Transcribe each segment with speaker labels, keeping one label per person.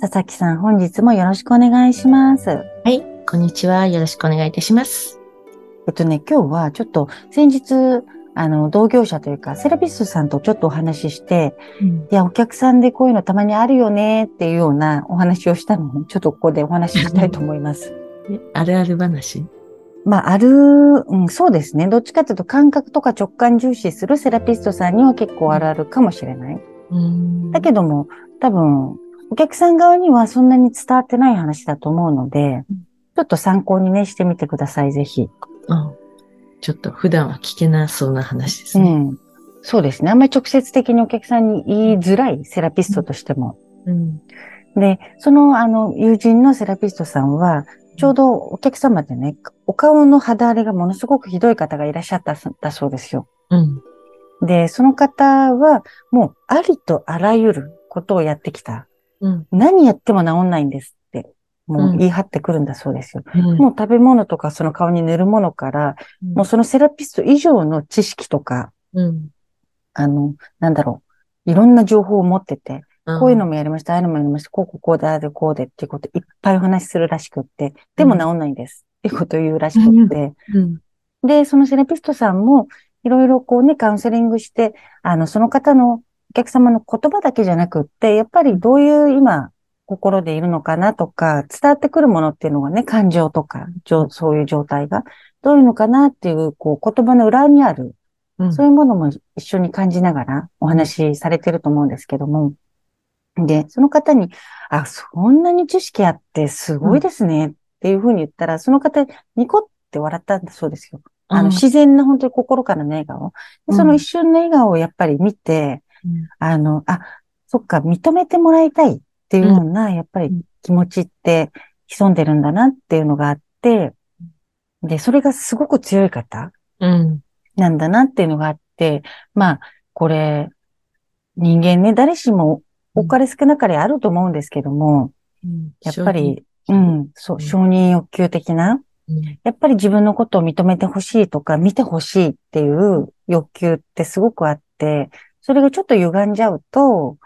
Speaker 1: 佐々木さん本日もよろしくお願いします
Speaker 2: はい、こんにちは。よろしくお願いいたします。
Speaker 1: えっとね今日はちょっと先日あの同業者というかセラピストさんとちょっとお話しして
Speaker 2: うん、
Speaker 1: いや、お客さんでこういうのたまにあるよねっていうようなお話をしたので、ちょっとここでお話ししたいと思います。
Speaker 2: あるある話？
Speaker 1: まあ、ある、うん、そうですね。どっちかというと感覚とか直感重視するセラピストさんには結構あるあるかもしれない。
Speaker 2: うん
Speaker 1: だけども、多分、お客さん側にはそんなに伝わってない話だと思うので
Speaker 2: うん、
Speaker 1: ちょっと参考にね、してみてください、ぜひ。
Speaker 2: うんちょっと普段は聞けなそうな話ですね。
Speaker 1: うん。そうですね。あんまり直接的にお客さんに言いづらいセラピストとしても。
Speaker 2: うん。
Speaker 1: で、その、あの、友人のセラピストさんは、ちょうどお客様でね、お顔の肌荒れがものすごくひどい方がいらっしゃっただそうですよ。
Speaker 2: うん。
Speaker 1: で、その方は、もう、ありとあらゆることをやってきた。
Speaker 2: うん。
Speaker 1: 何やっても治んないんですって、も
Speaker 2: う
Speaker 1: うん言い張ってくるんだそうですよ。
Speaker 2: うん。
Speaker 1: もう食べ物とかその顔に塗るものから、もうそのセラピスト以上の知識とか、
Speaker 2: うん。
Speaker 1: あの、なんだろう、いろんな情報を持ってて、
Speaker 2: うん、
Speaker 1: こういうのもやりました、ああいうのもやりました、こうこうこうで、ああでこうでっていうこといっぱいお話しするらしくって、でも治んないんですっていうことを言うらしくって、
Speaker 2: うん。
Speaker 1: で、そのセラピストさんもいろいろこうね、カウンセリングして、あの、その方のお客様の言葉だけじゃなくって、やっぱりどういう今、心でいるのかなとか、伝わってくるものっていうのがね、感情とか、そういう状態が、どういうのかなっていう、こう、言葉の裏にある、
Speaker 2: うん。
Speaker 1: そういうものも一緒に感じながらお話しされてると思うんですけども。で、その方に、あ、そんなに知識あってすごいですねっていうふうに言ったら、その方ニコって笑ったんだそうですよ。あの、
Speaker 2: うん
Speaker 1: 自然な本当に心からの笑顔。でその一瞬の笑顔をやっぱり見て、
Speaker 2: うん。
Speaker 1: あの、あ、そっか、認めてもらいたいっていうような、やっぱり
Speaker 2: うん。
Speaker 1: 気持ちって潜んでるんだなっていうのがあって、で、それがすごく強い方。
Speaker 2: うん。
Speaker 1: なんだなっていうのがあって、まあ、これ、人間ね、誰しも多かれ少なかれあると思うんですけども、
Speaker 2: うん。
Speaker 1: やっぱり、うん、そう、承認欲求的な、
Speaker 2: うん。
Speaker 1: やっぱり自分のことを認めてほしいとか、見てほしいっていう欲求ってすごくあって、それがちょっと歪んじゃうと、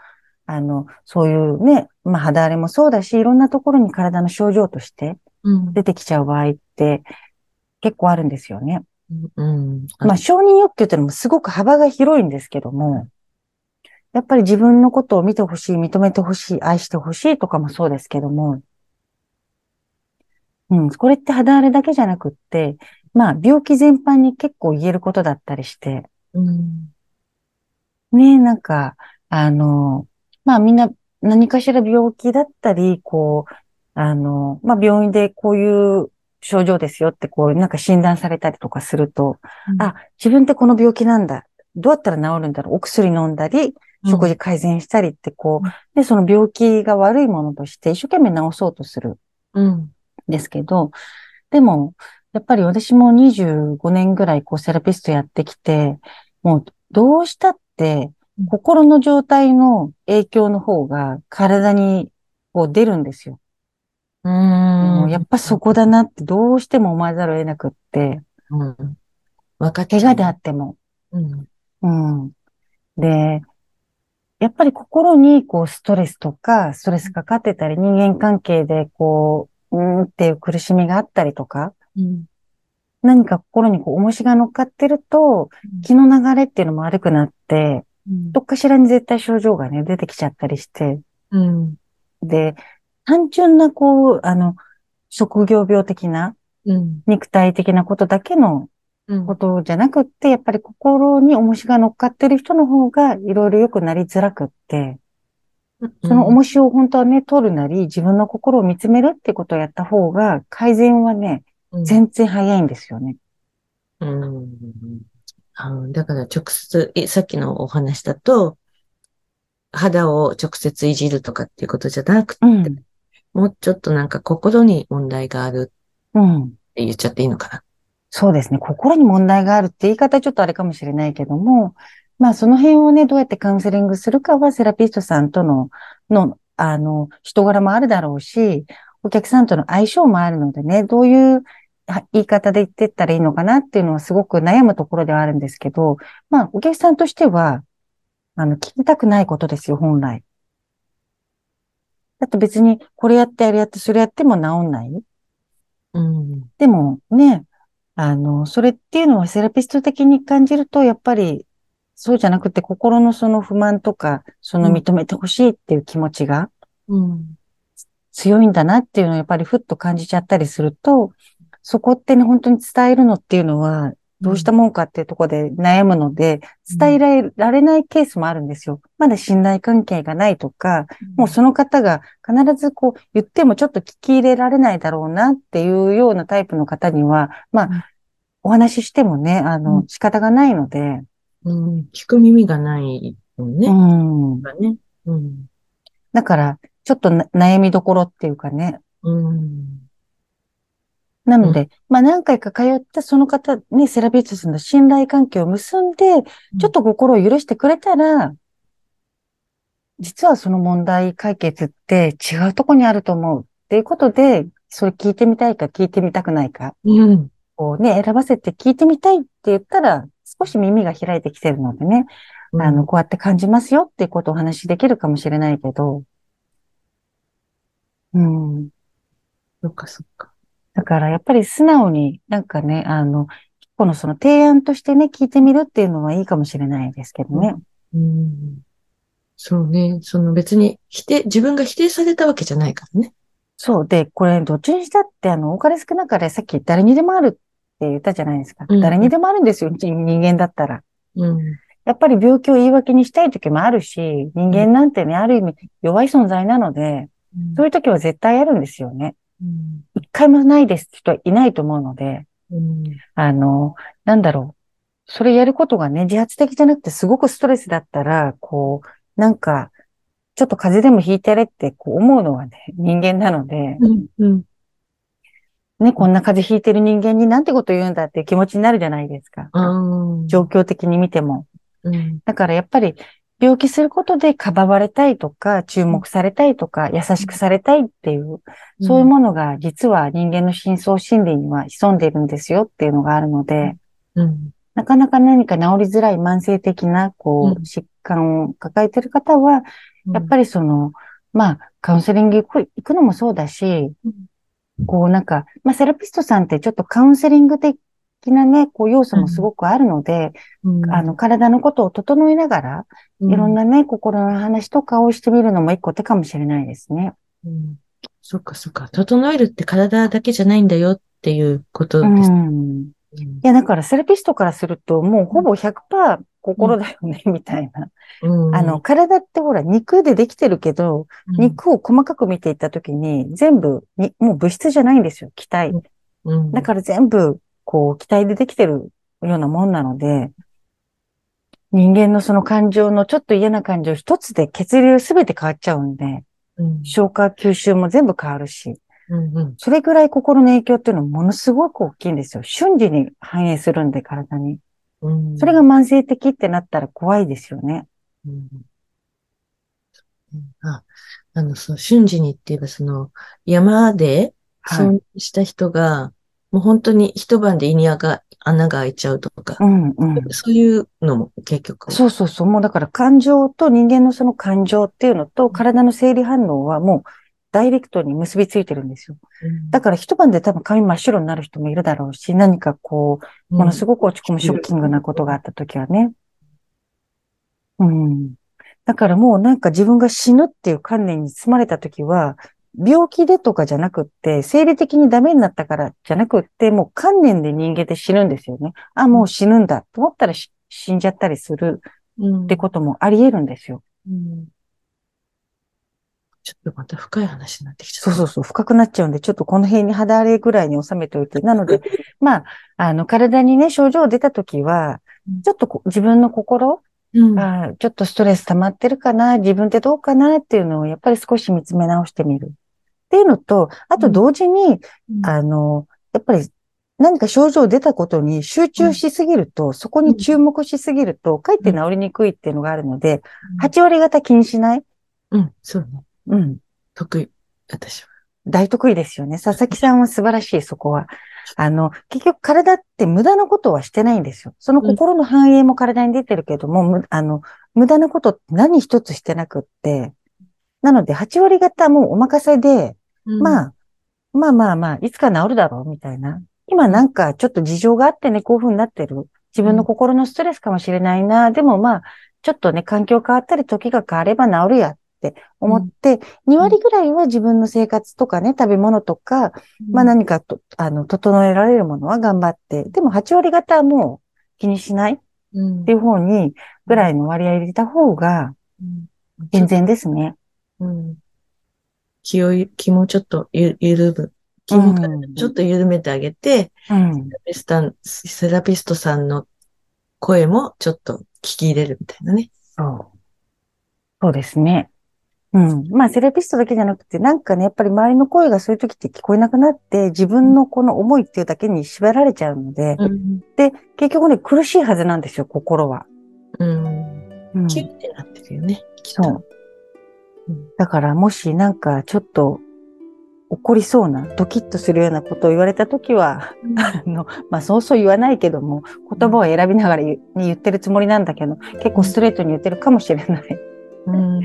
Speaker 1: あの、そういうね、まあ肌荒れもそうだし、いろんなところに体の症状として
Speaker 2: うん。
Speaker 1: 出てきちゃう場合って結構あるんですよね。
Speaker 2: うん。
Speaker 1: まあ、承認欲求っていうのもすごく幅が広いんですけども、やっぱり自分のことを見てほしい、認めてほしい、愛してほしいとかもそうですけども、うん、これって肌荒れだけじゃなくって、まあ、病気全般に結構言えることだったりして、
Speaker 2: うん。
Speaker 1: ね、なんか、あの、まあみんな何かしら病気だったり、こう、あの、まあ病院でこういう症状ですよってこう、なんか診断されたりとかすると、
Speaker 2: うん
Speaker 1: あ、自分ってこの病気なんだ。どうやったら治るんだろう。お薬飲んだり、食事改善したりってこ
Speaker 2: うん
Speaker 1: う、で、その病気が悪いものとして一生懸命治そうとする
Speaker 2: うん。
Speaker 1: んですけど、でも、やっぱり私も25年ぐらいこうセラピストやってきて、もうどうしたっ心の状態の影響の方が体にこう出るんですよ。
Speaker 2: うん。
Speaker 1: やっぱそこだなってどうしても思わざるを得なくって、
Speaker 2: うん。分かっちゃう
Speaker 1: 怪我であっても。
Speaker 2: うん。
Speaker 1: うん。で、やっぱり心にこうストレスとか、ストレスかかってたり、人間関係でこう、うーんっていう苦しみがあったりとか、
Speaker 2: うん。
Speaker 1: 何か心にこう重しが乗っかってると、気の流れっていうのも悪くなって、
Speaker 2: うん
Speaker 1: どっかしらに絶対症状がね、出てきちゃったりして、
Speaker 2: うん。
Speaker 1: で、単純なこう、あの、職業病的な、
Speaker 2: うん。
Speaker 1: 肉体的なことだけの
Speaker 2: うん。
Speaker 1: ことじゃなくって、やっぱり心に重しが乗っかってる人の方がいろいろ良くなりづらくって、その重しを本当はね、取るなり、自分の心を見つめるってことをやった方が、改善はね、
Speaker 2: うん
Speaker 1: 全然早いんですよね。
Speaker 2: うん。あだから直接、えさっきのお話だと、肌を直接いじるとかっていうことじゃなくて、
Speaker 1: うん。
Speaker 2: もうちょっとなんか心に問題がある
Speaker 1: うん。
Speaker 2: って言っちゃっていいのかな。
Speaker 1: そうですね。心に問題があるって言い方ちょっとあれかもしれないけども、まあその辺をね、どうやってカウンセリングするかはセラピストさんとの、の、あの、人柄もあるだろうし、お客さんとの相性もあるのでね、どういうは言い方で言ってったらいいのかなっていうのはすごく悩むところではあるんですけど、まあお客さんとしては、あの、聞きたくないことですよ、本来。だって別にこれやってあれやってそれやっても治んない。
Speaker 2: うん。
Speaker 1: でもね、あの、それっていうのはセラピスト的に感じると、やっぱり、そうじゃなくて心のその不満とか、その
Speaker 2: うん
Speaker 1: 認めてほしいっていう気持ちが
Speaker 2: うん。
Speaker 1: 強いんだなっていうのをやっぱりふっと感じちゃったりすると、そこってね、本当に伝えるのっていうのは、どうしたもんかっていうところで悩むので、伝えられられないケースもあるんですよ。まだ信頼関係がないとか、もうその方が必ずこう言ってもちょっと聞き入れられないだろうなっていうようなタイプの方には、ま
Speaker 2: うん
Speaker 1: あ、お話ししてもね、あ
Speaker 2: う
Speaker 1: の、仕方がないので、
Speaker 2: うん。聞く耳がないもん
Speaker 1: う
Speaker 2: ね。
Speaker 1: ん。
Speaker 2: がね。うん。
Speaker 1: だから、ちょっとな悩みどころっていうかね。
Speaker 2: うん。
Speaker 1: なので、まあ何回か通ってその方にセラピストさんの信頼関係を結んで、ちょっと心を許してくれたら、実はその問題解決って違うとこにあると思うっていうことで、それ聞いてみたいか聞いてみたくないか、
Speaker 2: うん。
Speaker 1: こうね、選ばせて聞いてみたいって言ったら、少し耳が開いてきてるのでね、あの、こうやって感じますよっていうことをお話しできるかもしれないけど、うん。
Speaker 2: そっかそっか。
Speaker 1: だからやっぱり素直になんかね、あの、このその提案としてね、聞いてみるっていうのはいいかもしれないですけどね。
Speaker 2: うん。そうね。その別に否定、自分が否定されたわけじゃないからね。
Speaker 1: そう。で、これどっちにしたって、あの、多かれ少なかれさっき誰にでもあるって言ったじゃないですか。
Speaker 2: うん
Speaker 1: 誰にでもあるんですよ、人人間だったら。
Speaker 2: うん。
Speaker 1: やっぱり病気を言い訳にしたい時もあるし、人間なんてね、ある意味弱い存在なので、そういう時は絶対あるんですよね。
Speaker 2: うん。
Speaker 1: 一回もないですって人はいないと思うので、
Speaker 2: うん。
Speaker 1: あの、なんだろう。それやることがね、自発的じゃなくてすごくストレスだったら、こう、なんか、ちょっと風邪でもひいてやれってこう思うのはね、人間なので、
Speaker 2: うん。うん。
Speaker 1: ね、こんな風邪ひいてる人間になんてこと言うんだっていう気持ちになるじゃないですか。状況的に見ても。
Speaker 2: うん。
Speaker 1: だからやっぱり、病気することでかばわれたいとか、注目されたいとか、優しくされたいっていう、そういうものが実は人間の深層心理には潜んでいるんですよっていうのがあるので、
Speaker 2: うん。
Speaker 1: なかなか何か治りづらい慢性的な、こう、
Speaker 2: うん。
Speaker 1: 疾患を抱えている方は、やっぱりその、まあ、カウンセリング行く行くのもそうだし、こうなんか、まあ、セラピストさんってちょっとカウンセリング的なね、こう要素もすごくあるので、
Speaker 2: うん、
Speaker 1: あの、体のことを整えながら、いろんなね、心の話とかをしてみるのも一個手かもしれないですね。
Speaker 2: うん。そっかそっか。整えるって体だけじゃないんだよっていうこと
Speaker 1: う
Speaker 2: です。
Speaker 1: ん。いや、だからセラピストからすると、もうほぼ100%心だよね、みたいな。
Speaker 2: うん。
Speaker 1: あの、体ってほら、肉でできてるけど、
Speaker 2: うん、
Speaker 1: 肉を細かく見ていったときに、全部に、もう物質じゃないんですよ、気体。
Speaker 2: うん、
Speaker 1: だから全部、こう、気体でできてるようなもんなので、人間のその感情のちょっと嫌な感情一つで血流すべて変わっちゃうんで、
Speaker 2: うん、
Speaker 1: 消化吸収も全部変わるし、
Speaker 2: うんうん、
Speaker 1: それぐらい心の影響っていうのはものすごく大きいんですよ。瞬時に反映するんで、体に。
Speaker 2: うん、
Speaker 1: それが慢性的ってなったら怖いですよね。
Speaker 2: うん、あ、あの、そう、瞬時にって言えば、その、山で損した人が、もう本当に一晩で胃にが穴が開いちゃうとか、
Speaker 1: うんうん、
Speaker 2: そういうのも結局。
Speaker 1: そうそうそう。もうだから感情と人間のその感情っていうのと体の生理反応はもうダイレクトに結びついてるんですよ。
Speaker 2: うん、
Speaker 1: だから一晩で多分髪真っ白になる人もいるだろうし、何かこう、ものすごく落ち込むショッキングなことがあった時はね。うん。だからもうなんか自分が死ぬっていう観念に包まれた時は、病気でとかじゃなくって、生理的にダメになったからじゃなくって、もう観念で人間って死ぬんですよね。あ、もう死ぬんだと思ったら死んじゃったりするってこともあり得るんですよ。
Speaker 2: うん、ちょっとまた深い話になってきちゃ
Speaker 1: そうそうそう、深くなっちゃうんで、ちょっとこの辺に肌荒れぐらいに収めておいて。なので、まあ、あの、体にね、症状出た時は、ちょっと自分の心、
Speaker 2: うん、
Speaker 1: あちょっとストレス溜まってるかな、自分ってどうかなっていうのをやっぱり少し見つめ直してみる。っていうのと、あと同時に、
Speaker 2: うん
Speaker 1: あの、やっぱり何か症状出たことに集中しすぎると、そこに注目しすぎると、かえって治りにくいっていうのがあるので、8割方気にしない？
Speaker 2: うん、そうね。
Speaker 1: うん。
Speaker 2: 得意。私は。
Speaker 1: 大得意ですよね。佐々木さんは素晴らしい、そこは。あの、結局体って無駄なことはしてないんですよ。その心の反映も体に出てるけども、むあの、無駄なことって何一つしてなくって。なので、8割方もうお任せで、ま
Speaker 2: あ、
Speaker 1: あ、まあまあまあ、いつか治るだろう、みたいな。今なんかちょっと事情があってね、こういう風になってる。自分の心のストレスかもしれないな。でもまあ、ちょっとね、環境変わったり時が変われば治るやって思って、2割ぐらいは自分の生活とかね、食べ物とか、まあ何かと、あの、整えられるものは頑張って、でも8割方はもう気にしないっ
Speaker 2: うん。
Speaker 1: ていう方に、ぐらいの割合入れた方が
Speaker 2: うん。
Speaker 1: 健全ですね。
Speaker 2: うん気を、気もちょっとゆ緩む。気も
Speaker 1: うん
Speaker 2: ちょっと緩めてあげて、
Speaker 1: うん。
Speaker 2: セラピストさんの声もちょっと聞き入れるみたいなね。
Speaker 1: そう。そうですね。うん。まあ、セラピストだけじゃなくて、なんかね、やっぱり周りの声がそういう時って聞こえなくなって、自分のこの思いっていうだけに縛られちゃうので、
Speaker 2: うん。
Speaker 1: で、結局ね、苦しいはずなんですよ、心は。
Speaker 2: うん。
Speaker 1: うん。
Speaker 2: キュッてなってるよね。
Speaker 1: そう。
Speaker 2: うん
Speaker 1: だから、もしなんかちょっと怒りそうな、ドキッとするようなことを言われたときは、あの、まあ、そうそう言わないけども、言葉を選びながら言,、言ってるつもりなんだけど、結構ストレートに言ってるかもしれない。
Speaker 2: うん。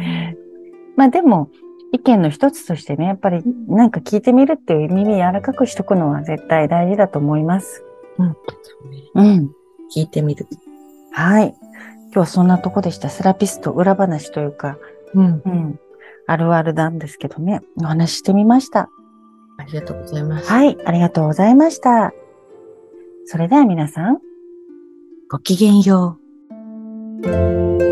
Speaker 1: まあでも、意見の一つとしてね、やっぱりなんか聞いてみるっていう耳柔らかくしとくのは絶対大事だと思います。
Speaker 2: うん。
Speaker 1: うん。
Speaker 2: 聞いてみる。
Speaker 1: はい。今日はそんなとこでした。セラピスト裏話というか、
Speaker 2: うん。
Speaker 1: うん。あるあるなんですけどね、お話ししてみました。
Speaker 2: ありがとうございます。
Speaker 1: はい。ありがとうございました。それでは皆さん、
Speaker 2: ごきげんよう。